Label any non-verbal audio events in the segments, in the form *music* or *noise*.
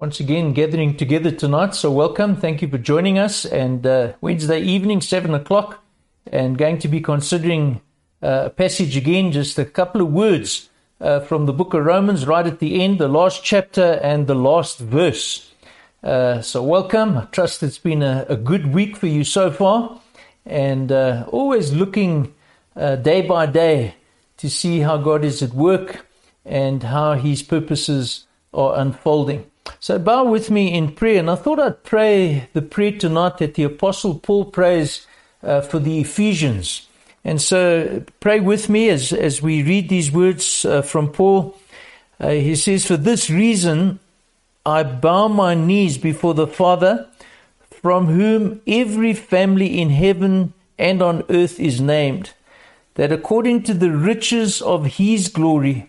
once again gathering together tonight. So, welcome. Thank you for joining us. And uh, Wednesday evening, 7 o'clock, and going to be considering uh, a passage again, just a couple of words uh, from the book of Romans, right at the end, the last chapter and the last verse. Uh, so, welcome. I trust it's been a, a, good week for you so far, and uh, always looking uh, day by day to see how God is at work and how His purposes are unfolding. So bow with me in prayer. And I thought I'd pray the prayer tonight that the Apostle Paul prays uh, for the Ephesians. And so pray with me as, as we read these words uh, from Paul. Uh, he says, For this reason I bow my knees before the Father, from whom every family in heaven and on earth is named, that according to the riches of his glory,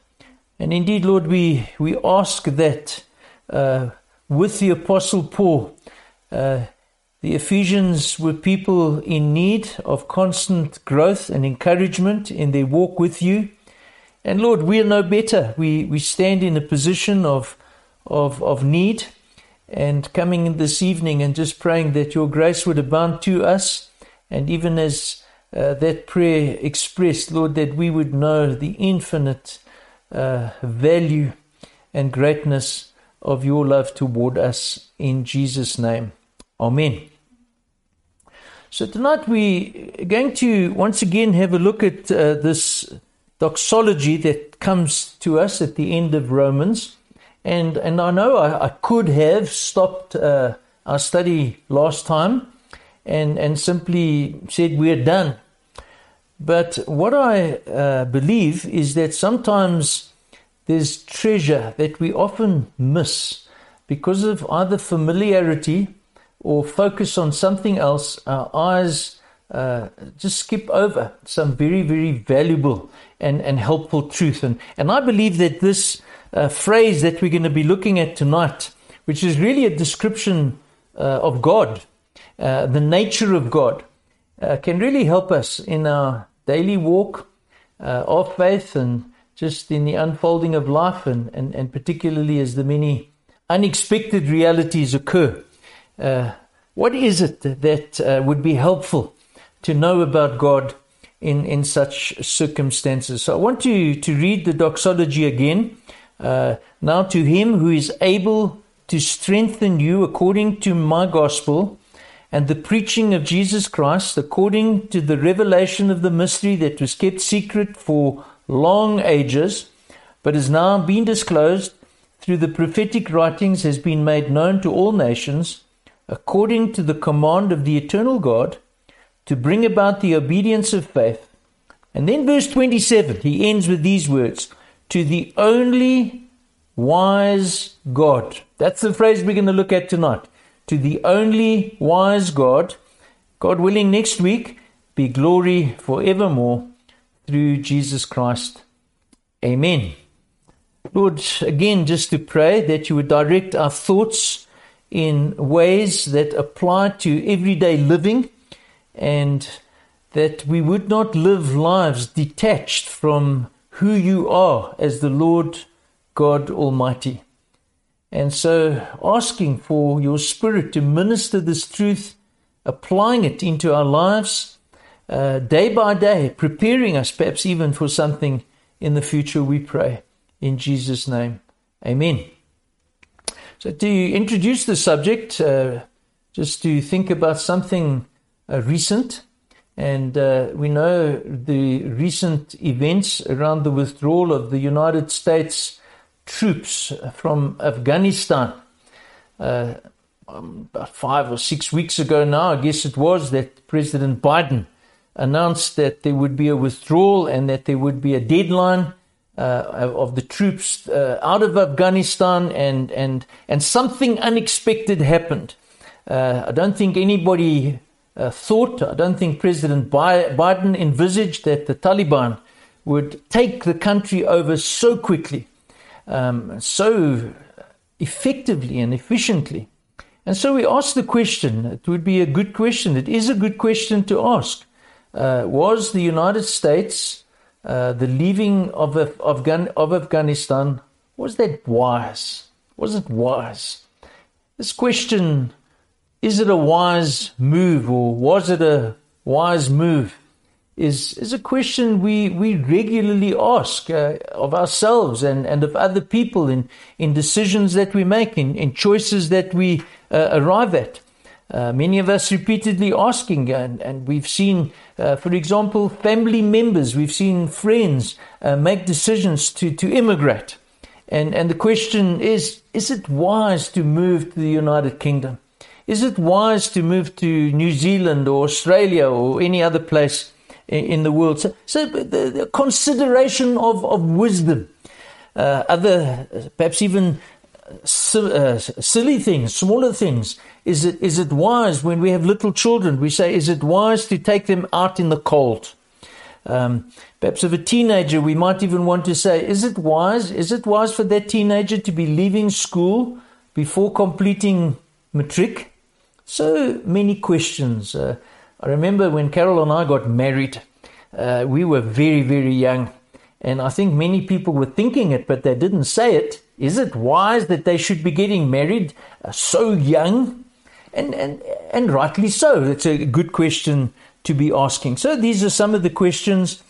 And indeed, Lord, we, we ask that uh, with the Apostle Paul, uh, the Ephesians were people in need of constant growth and encouragement in their walk with you. And Lord, we are no better. We, we stand in a position of, of, of need and coming in this evening and just praying that your grace would abound to us. And even as uh, that prayer expressed, Lord, that we would know the infinite uh, value and greatness of your love toward us in Jesus' name. Amen. So tonight we're going to once again have a look at uh, this doxology that comes to us at the end of Romans. And, and I know I, I could have stopped uh, our study last time and, and simply said we're done but what I uh, believe is that sometimes there's treasure that we often miss because of either familiarity or focus on something else. Our eyes uh, just skip over some very, very valuable and, and helpful truth. And, and I believe that this uh, phrase that we're going to be looking at tonight, which is really a description uh, of God, uh, the nature of God, uh, can really help us in our daily walk uh, of faith and just in the unfolding of life, and, and, and particularly as the many unexpected realities occur. Uh, what is it that uh, would be helpful to know about God in, in such circumstances? So I want to, to read the doxology again. Uh, now to him who is able to strengthen you according to my gospel and the preaching of Jesus Christ according to the revelation of the mystery that was kept secret for long ages, but has now been disclosed through the prophetic writings, has been made known to all nations, according to the command of the eternal God, to bring about the obedience of faith. And then, verse 27, he ends with these words To the only wise God. That's the phrase we're going to look at tonight to the only wise God, God willing, next week, be glory forevermore through Jesus Christ. Amen. Lord, again, just to pray that you would direct our thoughts in ways that apply to everyday living and that we would not live lives detached from who you are as the Lord God Almighty. And so, asking for your Spirit to minister this truth, applying it into our lives uh, day by day, preparing us perhaps even for something in the future, we pray. In Jesus' name, amen. So, to introduce the subject, uh, just to think about something uh, recent, and uh, we know the recent events around the withdrawal of the United States troops from Afghanistan. Uh, about five or six weeks ago now, I guess it was, that President Biden announced that there would be a withdrawal and that there would be a deadline uh, of the troops uh, out of Afghanistan, and and and something unexpected happened. Uh, I don't think anybody uh, thought. I don't think President Biden envisaged that the Taliban would take the country over so quickly, um, so effectively and efficiently. And so we ask the question. It would be a good question. It is a good question to ask. Uh, was the United States uh, the leaving of, of, of Afghanistan, was that wise? Was it wise? This question is it a wise move or was it a wise move? Is, is a question we, we regularly ask uh, of ourselves and, and of other people in, in decisions that we make, in, in choices that we uh, arrive at. Uh, many of us repeatedly asking, and, and we've seen, uh, for example, family members, we've seen friends uh, make decisions to, to immigrate. And, and the question is is it wise to move to the United Kingdom? Is it wise to move to New Zealand or Australia or any other place in, the world? So, so the, consideration of, of wisdom, uh, other, perhaps even uh, silly things, smaller things. Is it, is it wise when we have little children? We say, is it wise to take them out in the cold? Um, perhaps of a teenager, we might even want to say, is it wise? Is it wise for that teenager to be leaving school before completing matric? So many questions. Uh, I remember when Carol and I got married, uh, we were very, very young. And I think many people were thinking it, but they didn't say it. Is it wise that they should be getting married uh, so young? And, and, and rightly so. It's a good question to be asking. So these are some of the questions,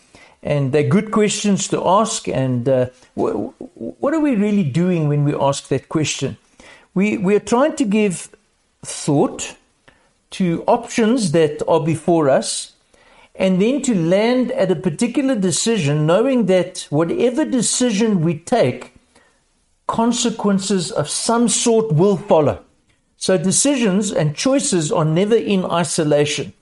and they're good questions to ask. And uh, what are we really doing when we ask that question? We, we are trying to give thought to options that are before us and then to land at a particular decision, knowing that whatever decision we take consequences of some sort will follow. So decisions and choices are never in isolation.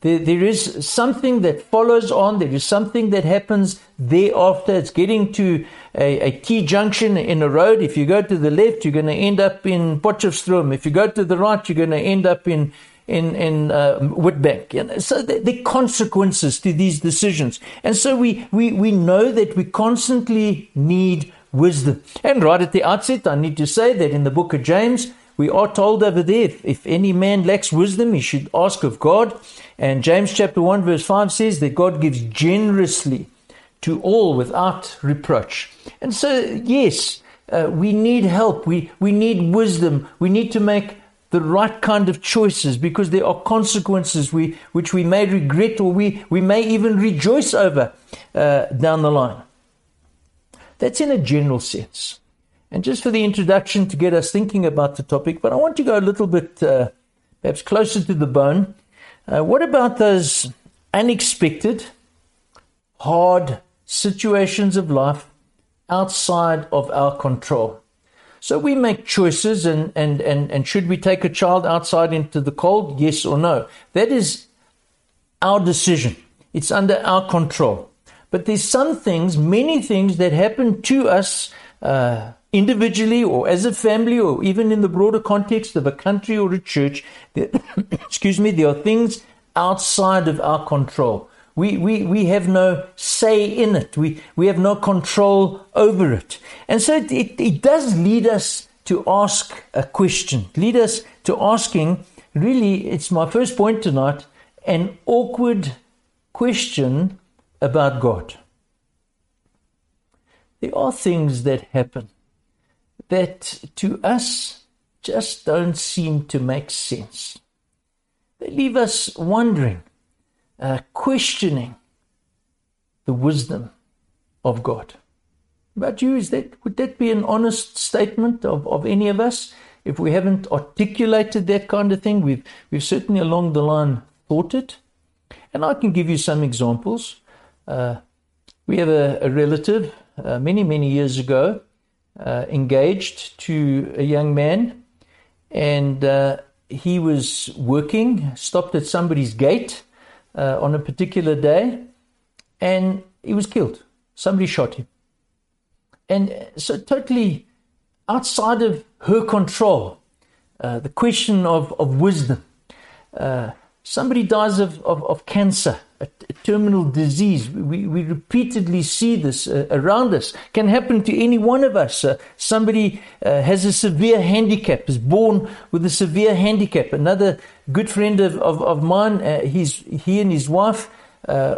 There, there is something that follows on. There is something that happens thereafter. It's getting to a, a T junction in a road. If you go to the left, you're going to end up in Potchefstroom. If you go to the right, you're going to end up in in in uh, Witbank. And so there, there are consequences to these decisions, and so we we we know that we constantly need wisdom. And right at the outset, I need to say that in the book of James, we are told over there if, if any man lacks wisdom, he should ask of God. And James chapter 1, verse 5 says that God gives generously to all without reproach. And so, yes, uh, we need help. We, we need wisdom. We need to make the right kind of choices because there are consequences we, which we may regret or we, we may even rejoice over uh, down the line. That's in a general sense. And just for the introduction to get us thinking about the topic, but I want to go a little bit uh, perhaps closer to the bone. Uh, what about those unexpected, hard situations of life outside of our control? So we make choices, and, and, and, and should we take a child outside into the cold? Yes or no? That is our decision. It's under our control. But there's some things, many things that happen to us uh, individually or as a family or even in the broader context of a country or a church. That, *coughs* excuse me, there are things outside of our control. We, we, we have no say in it. We, we have no control over it. And so it, it, it does lead us to ask a question, lead us to asking, really, it's my first point tonight, an awkward question about God. There are things that happen that to us just don't seem to make sense. They leave us wondering, uh, questioning the wisdom of God. About you, is that would that be an honest statement of, of any of us? If we haven't articulated that kind of thing, we've we've certainly along the line thought it. And I can give you some examples. Uh, we have a, a relative uh, many, many years ago uh, engaged to a young man, and uh, he was working, stopped at somebody's gate uh, on a particular day, and he was killed. Somebody shot him. and so totally outside of her control. Uh, the question of, of wisdom. Uh, somebody dies of, of, of cancer, a, a, terminal disease. We, we repeatedly see this uh, around us. Can happen to any one of us. Uh, somebody uh, has a severe handicap, is born with a severe handicap. Another good friend of, of, of mine, uh, he's, he and his wife,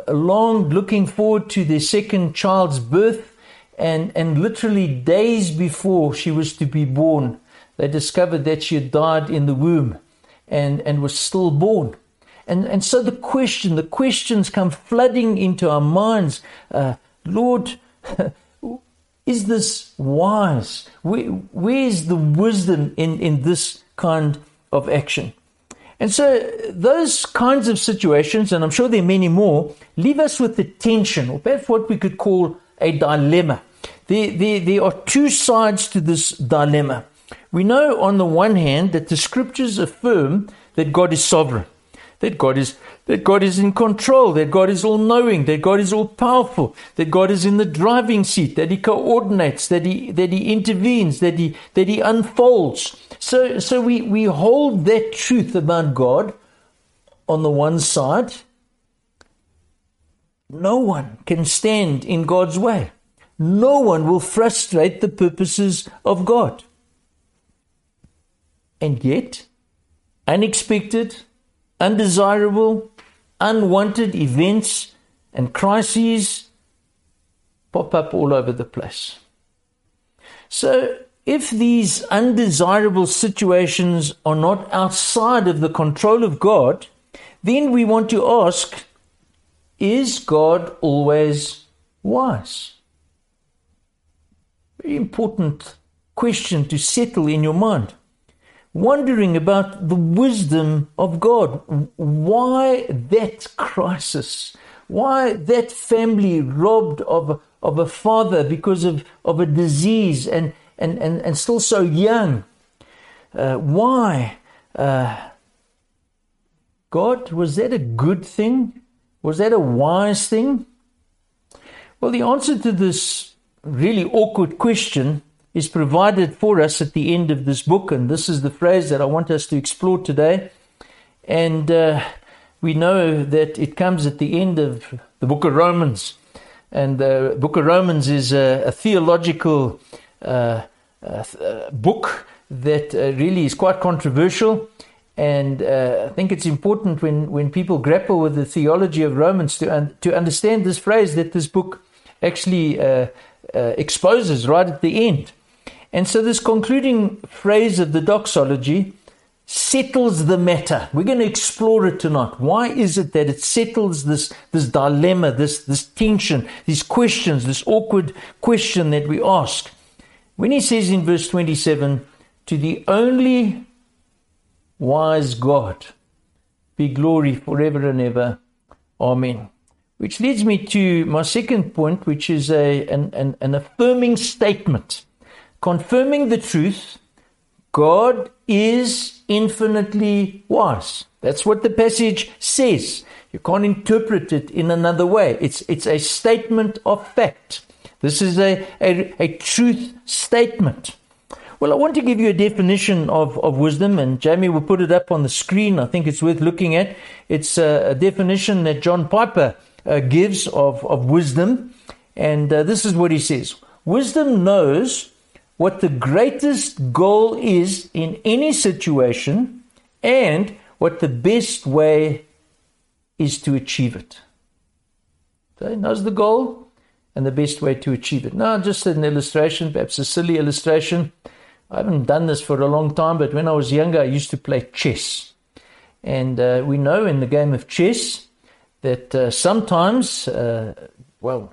long looking forward to their second child's birth. And, and literally days before she was to be born, they discovered that she had died in the womb and, and was stillborn. And, and so the question, the questions come flooding into our minds. Uh, Lord, *laughs* is this wise? Where, where's the wisdom in, in this kind of action? And so those kinds of situations, and I'm sure there are many more, leave us with the tension, or perhaps what we could call a dilemma. There, there, there are two sides to this dilemma. We know on the one hand that the scriptures affirm that God is sovereign, that God is that God is in control, that God is all knowing, that God is all powerful, that God is in the driving seat, that He coordinates, that He that He intervenes, that He that He unfolds. So so we, we hold that truth about God on the one side. No one can stand in God's way. No one will frustrate the purposes of God. And yet, unexpected, undesirable, unwanted events and crises pop up all over the place. So, if these undesirable situations are not outside of the control of God, then we want to ask Is God always wise? Very important question to settle in your mind wondering about the wisdom of God. Why that crisis? Why that family robbed of, of a father because of, of a disease and, and, and, and still so young? Uh, why? Uh, God, was that a good thing? Was that a wise thing? Well, the answer to this really awkward question is provided for us at the end of this book, and this is the phrase that I want us to explore today. And uh, we know that it comes at the end of the book of Romans. And the book of Romans is a, a theological uh, uh, book that uh, really is quite controversial. And uh, I think it's important when, when people grapple with the theology of Romans to, un- to understand this phrase that this book actually uh, exposes right at the end. And so, this concluding phrase of the doxology settles the matter. We're going to explore it tonight. Why is it that it settles this, this dilemma, this, this tension, these questions, this awkward question that we ask? When he says in verse 27, To the only wise God be glory forever and ever. Amen. Which leads me to my second point, which is a, an, an, an affirming statement confirming the truth God is infinitely wise. That's what the passage says. You can't interpret it in another way. It's, it's a statement of fact. This is a, a, a truth statement. Well, I want to give you a definition of, of wisdom, and Jamie will put it up on the screen. I think it's worth looking at. It's a, a definition that John Piper uh, gives of, of wisdom, and uh, this is what he says Wisdom knows what the greatest goal is in any situation and what the best way is to achieve it. Okay, knows the goal and the best way to achieve it. Now, just an illustration, perhaps a silly illustration. I haven't done this for a long time, but when I was younger, I used to play chess. And uh, we know in the game of chess that uh, sometimes, uh, well,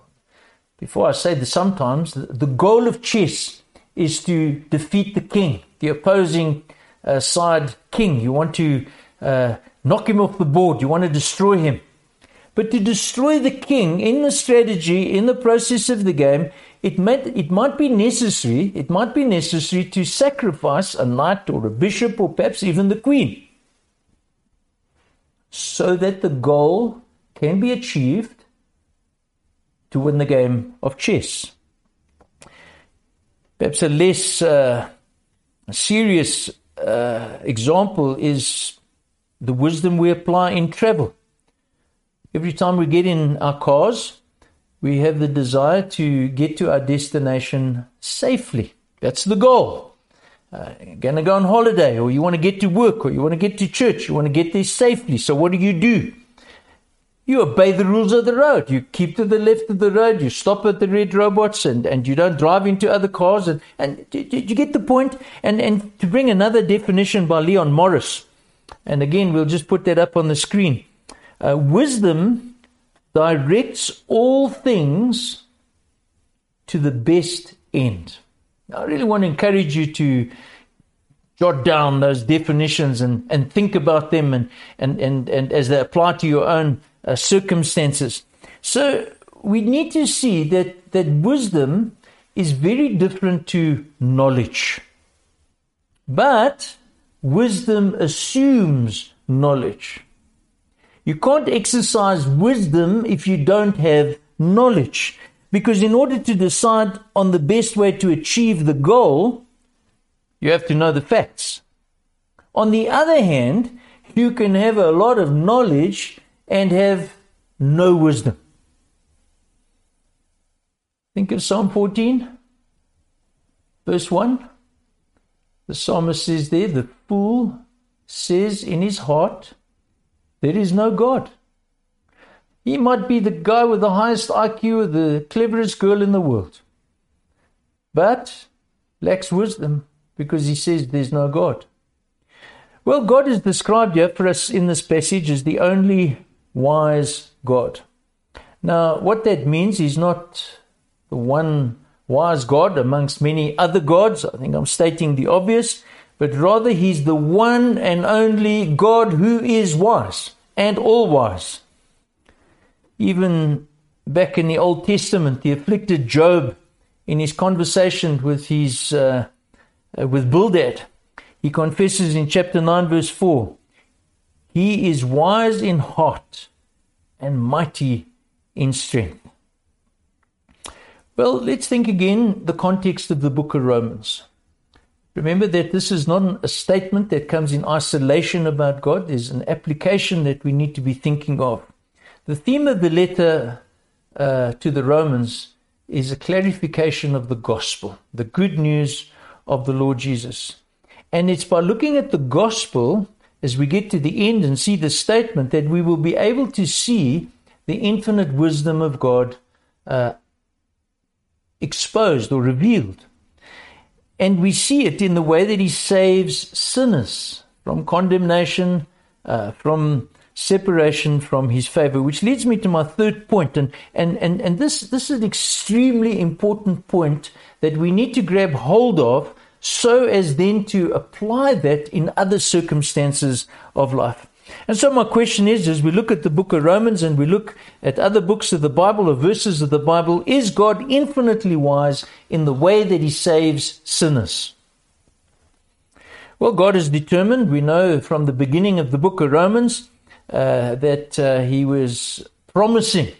before I say the sometimes, the goal of chess is to defeat the king, the opposing uh, side king. You want to uh, knock him off the board, you want to destroy him. But to destroy the king in the strategy, in the process of the game, it might, it might be necessary, it might be necessary to sacrifice a knight or a bishop or perhaps even the queen so that the goal can be achieved to win the game of chess. Perhaps a less uh, serious uh, example is the wisdom we apply in travel. Every time we get in our cars, we have the desire to get to our destination safely. That's the goal. Uh, you're going to go on holiday, or you want to get to work, or you want to get to church, you want to get there safely. So, what do you do? You obey the rules of the road. You keep to the left of the road. You stop at the red robots and, and you don't drive into other cars. And, and did you get the point? And, and to bring another definition by Leon Morris, and again, we'll just put that up on the screen. Uh, wisdom directs all things to the best end. I really want to encourage you to jot down those definitions and, and think about them and, and, and, and as they apply to your own uh, circumstances. So we need to see that, that wisdom is very different to knowledge. But wisdom assumes knowledge. You can't exercise wisdom if you don't have knowledge. Because in order to decide on the best way to achieve the goal, you have to know the facts. On the other hand, you can have a lot of knowledge and have no wisdom. Think of Psalm 14, verse 1. The psalmist says there, the fool says in his heart, There is no God. He might be the guy with the highest IQ the cleverest girl in the world, but lacks wisdom because he says there's no God. Well, God is described here for us in this passage as the only wise God. Now, what that means is not the one wise God amongst many other gods. I think I'm stating the obvious, but rather he's the one and only God who is wise and all wise. Even back in the Old Testament, the afflicted Job, in his conversation with his uh, uh, with Bildad, he confesses in chapter nine, verse four, he is wise in heart and mighty in strength. Well, let's think again the context of the book of Romans. Remember that this is not a statement that comes in isolation about God. There's an application that we need to be thinking of. The theme of the letter uh, to the Romans is a clarification of the gospel, the good news of the Lord Jesus. And it's by looking at the gospel as we get to the end and see the statement that we will be able to see the infinite wisdom of God uh, exposed or revealed. And we see it in the way that He saves sinners from condemnation, uh, from separation from His favor, which leads me to my third point. And, and, and, and this, this is an extremely important point that we need to grab hold of so as then to apply that in other circumstances of life. And so my question is, as we look at the book of Romans and we look at other books of the Bible or verses of the Bible, is God infinitely wise in the way that he saves sinners? Well, God is determined. We know from the beginning of the book of Romans uh, that uh, he was promising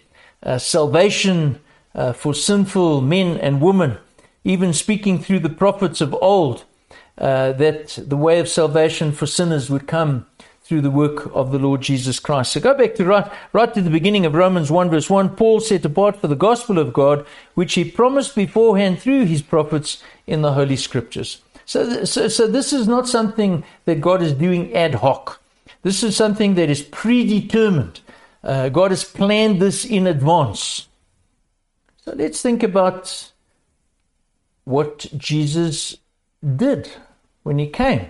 uh, salvation uh, for sinful men and women even speaking through the prophets of old, uh, that the way of salvation for sinners would come through the work of the Lord Jesus Christ. So go back to right, right to the beginning of Romans 1 verse 1. Paul set apart for the gospel of God, which he promised beforehand through his prophets in the Holy Scriptures. So, so, so this is not something that God is doing ad hoc. This is something that is predetermined. Uh, God has planned this in advance. So let's think about what Jesus did when he came.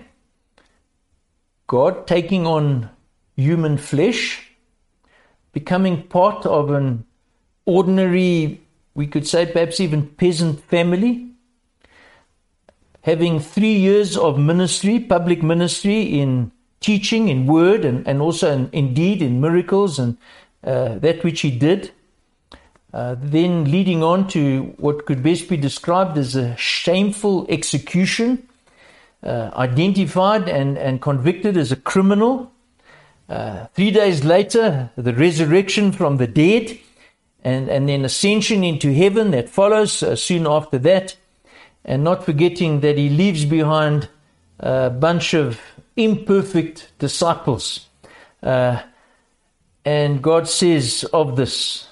God taking on human flesh, becoming part of an ordinary, we could say perhaps even peasant family, having three years of ministry, public ministry in teaching, in word, and, and also in, in in miracles, and uh, that which he did. Uh, then leading on to what could best be described as a shameful execution, uh, identified and, and convicted as a criminal. Uh, three days later, the resurrection from the dead, and, and then ascension into heaven that follows uh, soon after that. and not forgetting that he leaves behind a bunch of imperfect disciples. Uh, and God says of this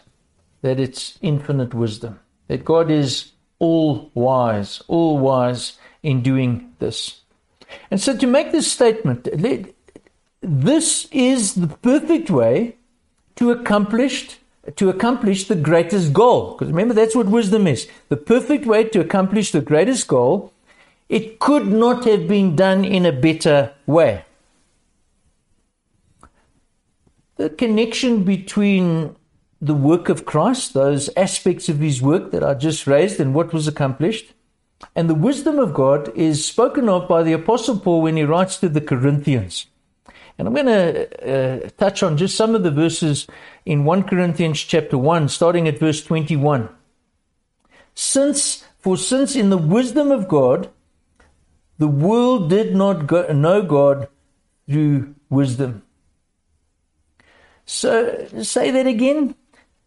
that it's infinite wisdom, that God is all wise, all wise in doing this. And so to make this statement, this is the perfect way to accomplish to accomplish the greatest goal. Because remember, that's what wisdom is. The perfect way to accomplish the greatest goal. It could not have been done in a better way. The connection between the work of Christ, those aspects of his work that I just raised and what was accomplished, and the wisdom of God is spoken of by the Apostle Paul when he writes to the Corinthians. And I'm going to uh, touch on just some of the verses in 1 Corinthians chapter 1, starting at verse 21. Since, for since in the wisdom of God, the world did not go, know God through wisdom. So, say that again.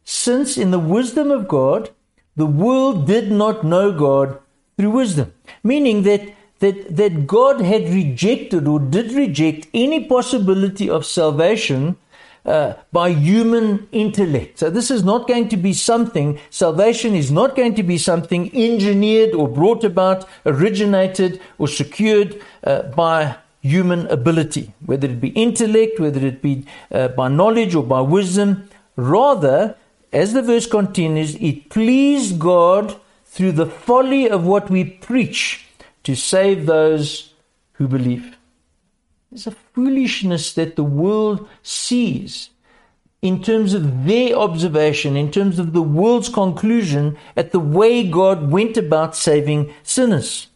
Since in the wisdom of God, the world did not know God through wisdom. Meaning that that, that God had rejected or did reject any possibility of salvation uh, by human intellect. So, this is not going to be something, salvation is not going to be something engineered or brought about, originated or secured uh, by human ability, whether it be intellect, whether it be uh, by knowledge or by wisdom. Rather, as the verse continues, it pleased God through the folly of what we preach to save those who believe. There's a foolishness that the world sees in terms of their observation, in terms of the world's conclusion at the way God went about saving sinners.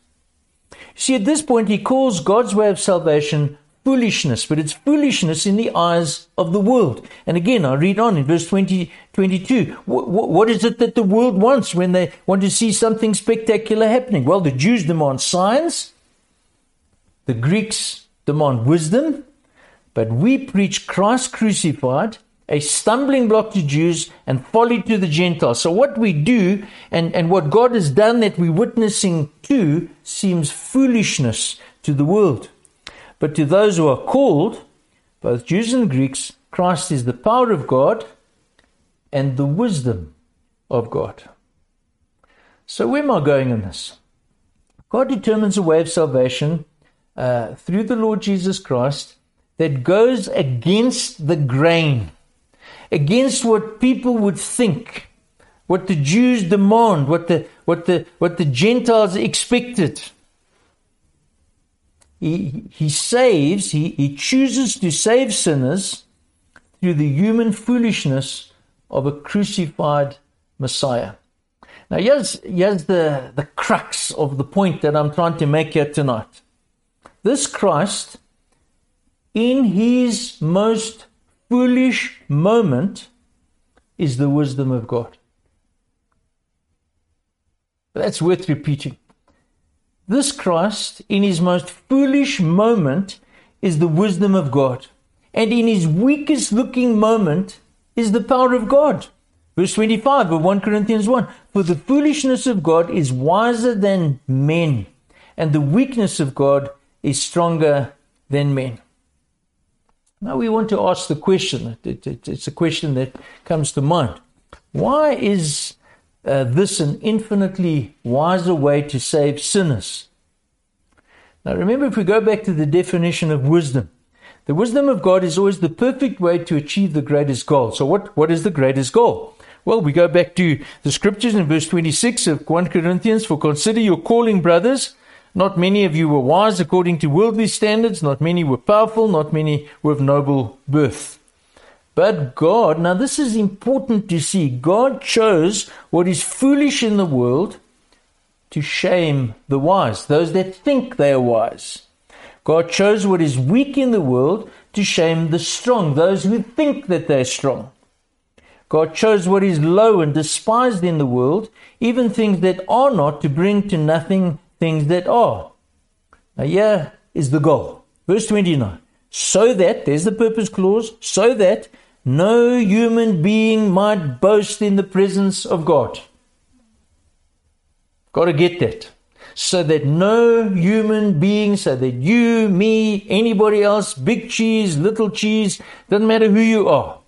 See, at this point, he calls God's way of salvation foolishness, but it's foolishness in the eyes of the world. And again, I read on in verse 20, 22. What, what is it that the world wants when they want to see something spectacular happening? Well, the Jews demand signs, the Greeks demand wisdom, but we preach Christ crucified, a stumbling block to Jews and folly to the Gentiles. So, what we do and, and what God has done that we're witnessing to seems foolishness to the world. But to those who are called, both Jews and Greeks, Christ is the power of God and the wisdom of God. So, where am I going in this? God determines a way of salvation uh, through the Lord Jesus Christ that goes against the grain, against what people would think, what the Jews demand, what the, what the, what the Gentiles expected he, he saves, he, he chooses to save sinners through the human foolishness of a crucified Messiah. Now, here's, here's the, the crux of the point that I'm trying to make here tonight. This Christ, in his most foolish moment, is the wisdom of God. That's worth repeating. This Christ, in his most foolish moment, is the wisdom of God. And in his weakest looking moment is the power of God. Verse 25 of 1 Corinthians 1 For the foolishness of God is wiser than men, and the weakness of God is stronger than men. Now we want to ask the question, it's a question that comes to mind. Why is uh, this an infinitely wiser way to save sinners. Now, remember, if we go back to the definition of wisdom, the wisdom of God is always the perfect way to achieve the greatest goal. So, what, what is the greatest goal? Well, we go back to the scriptures in verse 26 of 1 Corinthians For consider your calling, brothers. Not many of you were wise according to worldly standards, not many were powerful, not many were of noble birth. But God, now this is important to see, God chose what is foolish in the world to shame the wise, those that think they are wise. God chose what is weak in the world to shame the strong, those who think that they're strong. God chose what is low and despised in the world, even things that are not, to bring to nothing things that are. Now, here is the goal. Verse 29. So that, there's the purpose clause, so that no human being might boast in the presence of God. Got to get that. so that no human being, so that you, me, anybody else, big cheese, little cheese, doesn't matter who you are,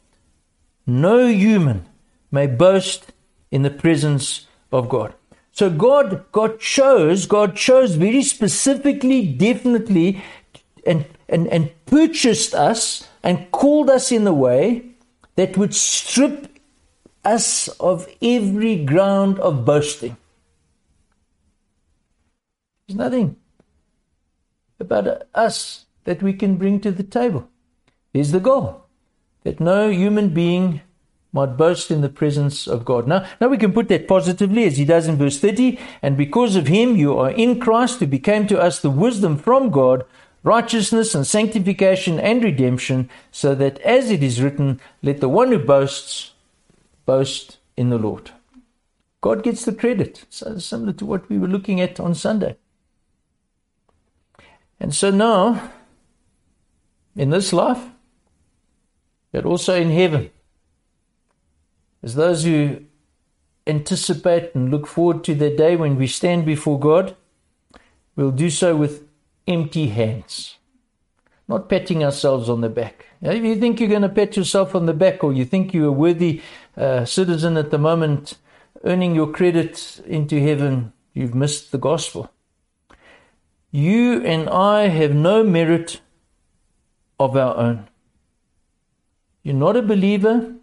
no human may boast in the presence of God. So God, God chose, God chose very specifically, definitely, and, and, and purchased us and called us in a way that would strip us of every ground of boasting. There's nothing about us that we can bring to the table. Here's the goal that no human being might boast in the presence of God. Now, now we can put that positively as he does in verse 30. And because of him, you are in Christ, who became to us the wisdom from God, righteousness and sanctification and redemption, so that as it is written, let the one who boasts boast in the Lord. God gets the credit, so similar to what we were looking at on Sunday. And so now, in this life, but also in heaven, as those who anticipate and look forward to the day when we stand before God, we'll do so with empty hands, not patting ourselves on the back. If you think you're going to pat yourself on the back or you think you're a worthy uh, citizen at the moment, earning your credit into heaven, you've missed the gospel. You and I have no merit of our own. You're not a believer.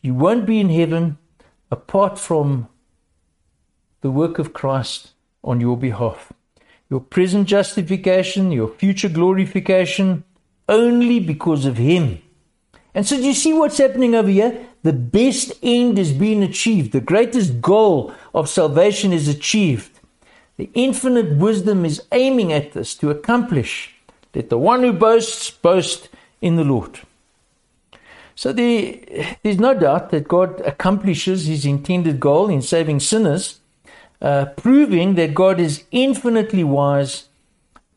You won't be in heaven apart from the work of Christ on your behalf. Your present justification, your future glorification, only because of Him. And so, do you see what's happening over here? The best end is being achieved. The greatest goal of salvation is achieved. The infinite wisdom is aiming at this to accomplish. Let the one who boasts boast in the Lord. So there, there's no doubt that God accomplishes his intended goal in saving sinners, uh, proving that God is infinitely wise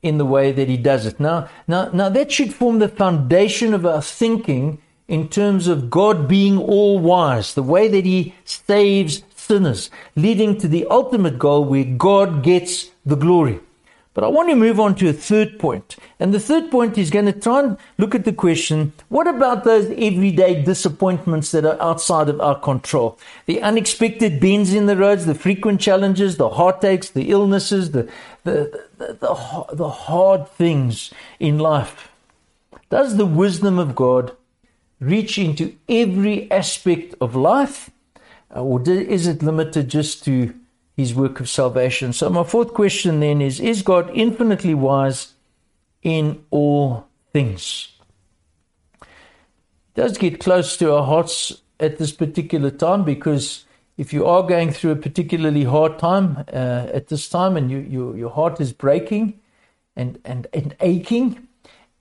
in the way that he does it. Now, now, now that should form the foundation of our thinking in terms of God being all wise, the way that he saves sinners, leading to the ultimate goal where God gets the glory. But I want to move on to a third point. And the third point is going to try and look at the question what about those everyday disappointments that are outside of our control? The unexpected bends in the roads, the frequent challenges, the heartaches, the illnesses, the, the, the, the, the hard things in life. Does the wisdom of God reach into every aspect of life? Uh, or is it limited just to his work of salvation? So, my fourth question then is Is God infinitely wise in all things? It does get close to our hearts at this particular time because if you are going through a particularly hard time uh, at this time and you, you, your heart is breaking and, and, and aching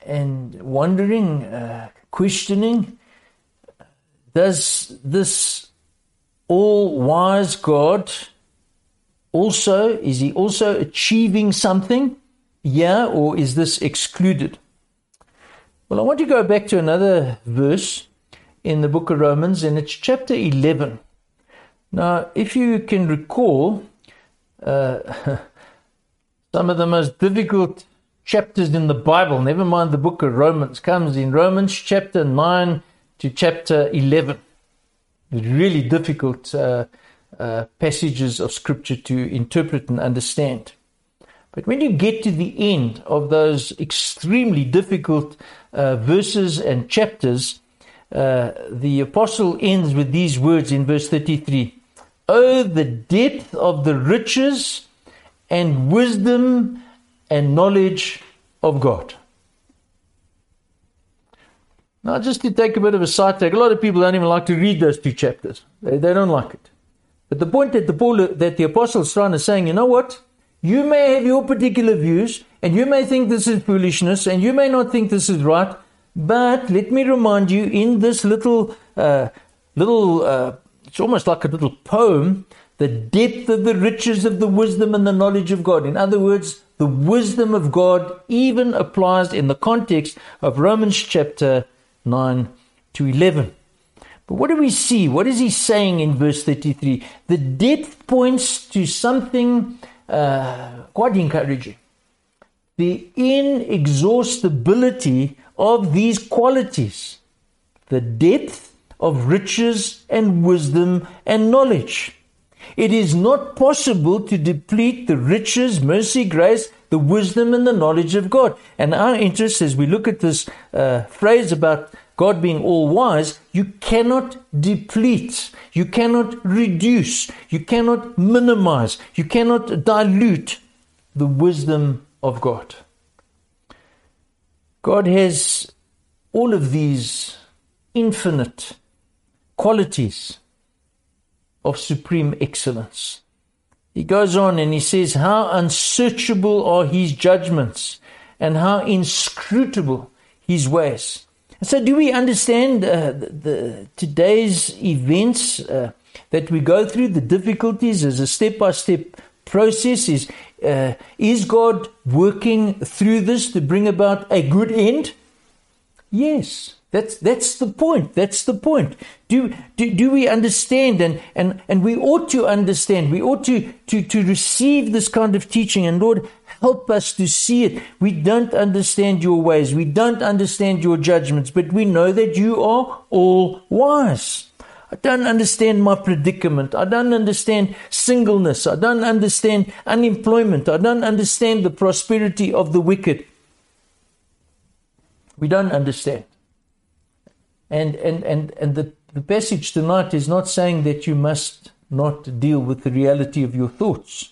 and wondering, uh, questioning, does this all wise God also, is he also achieving something? Yeah, or is this excluded? Well, I want to go back to another verse in the book of Romans, and it's chapter 11. Now, if you can recall, uh, *laughs* some of the most difficult chapters in the Bible, never mind the book of Romans, comes in Romans chapter 9 to chapter 11 really difficult uh, uh, passages of scripture to interpret and understand. But when you get to the end of those extremely difficult uh, verses and chapters, uh, the apostle ends with these words in verse 33 Oh, the depth of the riches and wisdom and knowledge of God. Now, just to take a bit of a side take, a lot of people don't even like to read those two chapters. They, they don't like it. But the point that the Paul, that the apostle is trying to saying, you know what? You may have your particular views, and you may think this is foolishness, and you may not think this is right. But let me remind you, in this little, uh, little, uh, it's almost like a little poem, the depth of the riches of the wisdom and the knowledge of God. In other words, the wisdom of God even applies in the context of Romans chapter 9 to 11. But what do we see? What is he saying in verse 33? The depth points to something uh, quite encouraging. The inexhaustibility of these qualities, the depth of riches and wisdom and knowledge. It is not possible to deplete the riches, mercy, grace, the wisdom, and the knowledge of God. And our interest, as we look at this uh, phrase about God being all wise, you cannot deplete, you cannot reduce, you cannot minimize, you cannot dilute the wisdom of God. God has all of these infinite qualities of supreme excellence. He goes on and he says, How unsearchable are his judgments and how inscrutable his ways. So, do we understand uh, the, the, today's events uh, that we go through, the difficulties as a step by step process? Is, uh, is God working through this to bring about a good end? Yes. That's, that's the point. That's the point. Do, do, do we understand? And, and, and we ought to understand. We ought to, to, to receive this kind of teaching. And Lord, help us to see it. We don't understand your ways. We don't understand your judgments, but we know that you are all wise. I don't understand my predicament. I don't understand singleness. I don't understand unemployment. I don't understand the prosperity of the wicked. We don't understand. And, and, and, and the, the passage tonight is not saying that you must not deal with the reality of your thoughts.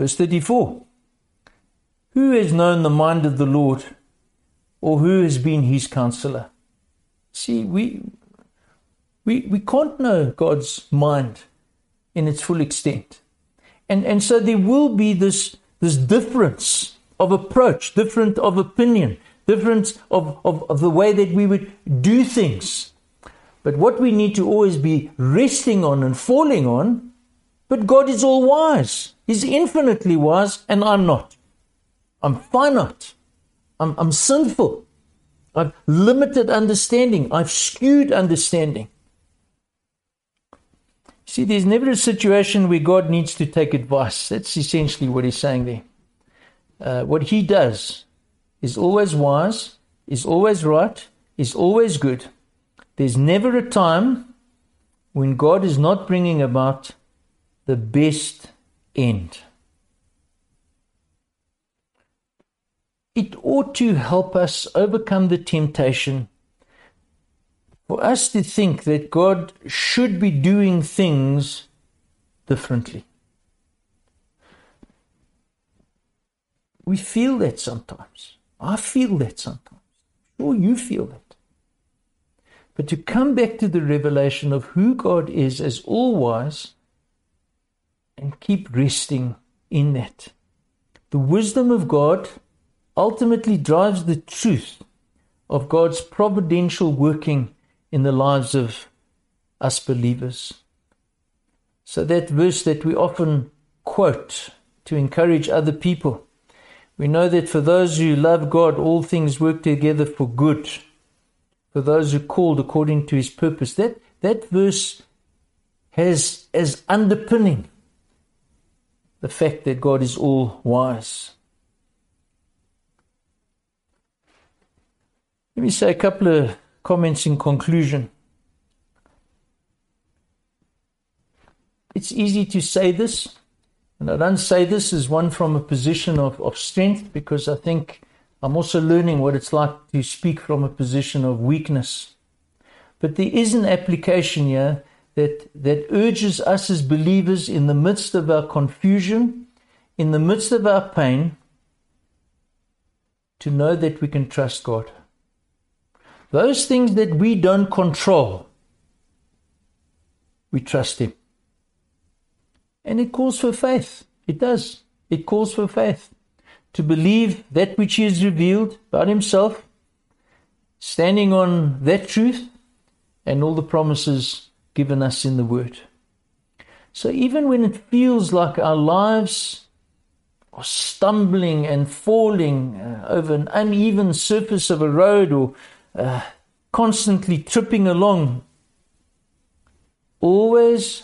Verse 34 Who has known the mind of the Lord, or who has been his counselor? See, we, we, we can't know God's mind in its full extent. And, and so there will be this, this difference of approach, different of opinion, difference of, of, of the way that we would do things. But what we need to always be resting on and falling on, but God is all wise. He's infinitely wise, and I'm not. I'm finite. I'm, I'm sinful. I've limited understanding. I've skewed understanding. See, there's never a situation where God needs to take advice. That's essentially what he's saying there. Uh, what he does is always wise, is always right, is always good. There's never a time when God is not bringing about the best end. It ought to help us overcome the temptation for us to think that God should be doing things differently. We feel that sometimes. I feel that sometimes. Sure, you feel that. But to come back to the revelation of who God is as all wise and keep resting in that. The wisdom of God ultimately drives the truth of God's providential working in the lives of us believers. So, that verse that we often quote to encourage other people we know that for those who love God, all things work together for good. For those who called according to his purpose. That, that verse has as underpinning the fact that God is all wise. Let me say a couple of comments in conclusion. It's easy to say this, and I don't say this as one from a position of, of strength because I think I'm also learning what it's like to speak from a position of weakness. But there is an application here that, that urges us as believers in the midst of our confusion, in the midst of our pain, to know that we can trust God. Those things that we don't control, we trust Him. And it calls for faith. It does. It calls for faith. To believe that which He has revealed about Himself, standing on that truth and all the promises given us in the Word. So even when it feels like our lives are stumbling and falling uh, over an uneven surface of a road or uh, constantly tripping along, always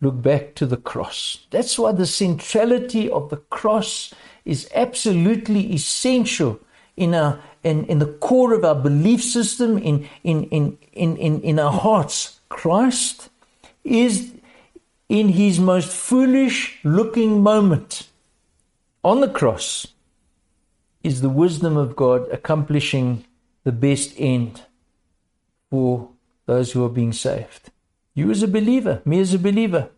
look back to the cross. That's why the centrality of the cross is absolutely essential in our in, in the core of our belief system, in in, in, in, in, in our hearts. Christ is in his most foolish looking moment on the cross is the wisdom of God accomplishing the best end for those who are being saved. You as a believer, me as a believer.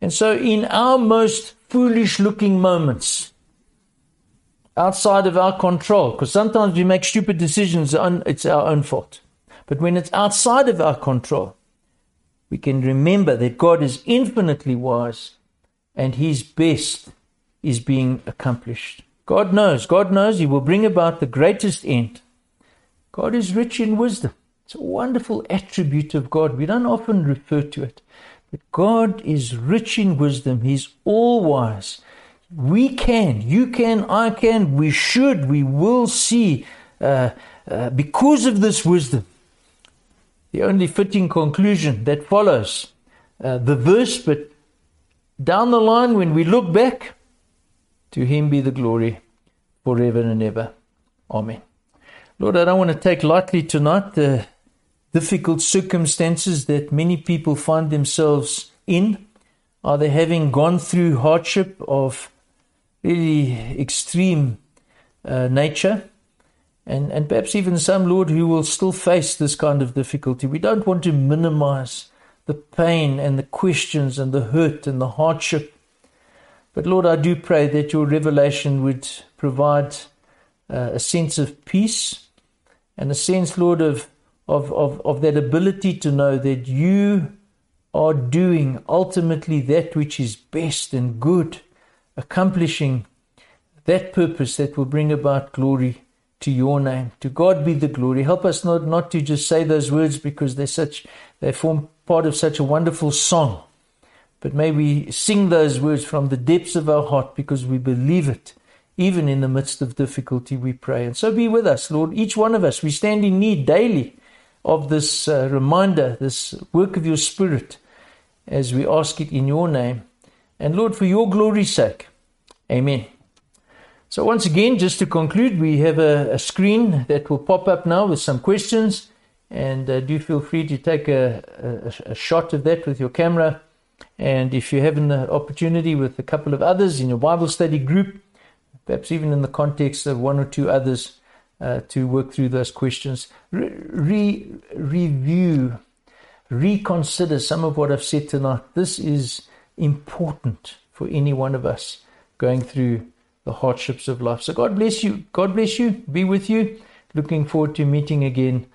And so, in our most foolish looking moments, outside of our control, because sometimes we make stupid decisions, it's our own fault. But when it's outside of our control, we can remember that God is infinitely wise and His best is being accomplished. God knows, God knows He will bring about the greatest end. God is rich in wisdom. It's a wonderful attribute of God. We don't often refer to it. But God is rich in wisdom. He's all wise. We can, you can, I can, we should, we will see, uh, uh, because of this wisdom, the only fitting conclusion that follows uh, the verse, but down the line, when we look back, to Him be the glory forever and ever. Amen. Lord, I don't want to take lightly tonight the difficult circumstances that many people find themselves in. Are they having gone through hardship of really extreme uh, nature? And, and perhaps even some, Lord, who will still face this kind of difficulty. We don't want to minimize the pain and the questions and the hurt and the hardship. But Lord, I do pray that your revelation would provide uh, a sense of peace and a sense, Lord, of, of, of, of that ability to know that you are doing ultimately that which is best and good, accomplishing that purpose that will bring about glory to your name. To God be the glory. Help us not, not to just say those words because they're such they form part of such a wonderful song. But may we sing those words from the depths of our heart because we believe it. Even in the midst of difficulty, we pray. And so be with us, Lord. Each one of us, we stand in need daily of this uh, reminder, this work of your Spirit, as we ask it in your name. And Lord, for your glory's sake. Amen. So, once again, just to conclude, we have a, a screen that will pop up now with some questions. And uh, do feel free to take a, a, a, shot of that with your camera. And if you're having the opportunity with a couple of others in your Bible study group, perhaps even in the context of one or two others, uh, to work through those questions, re- review, reconsider some of what I've said tonight. This is important for any one of us going through the hardships of life. So God bless you. God bless you. Be with you. Looking forward to meeting again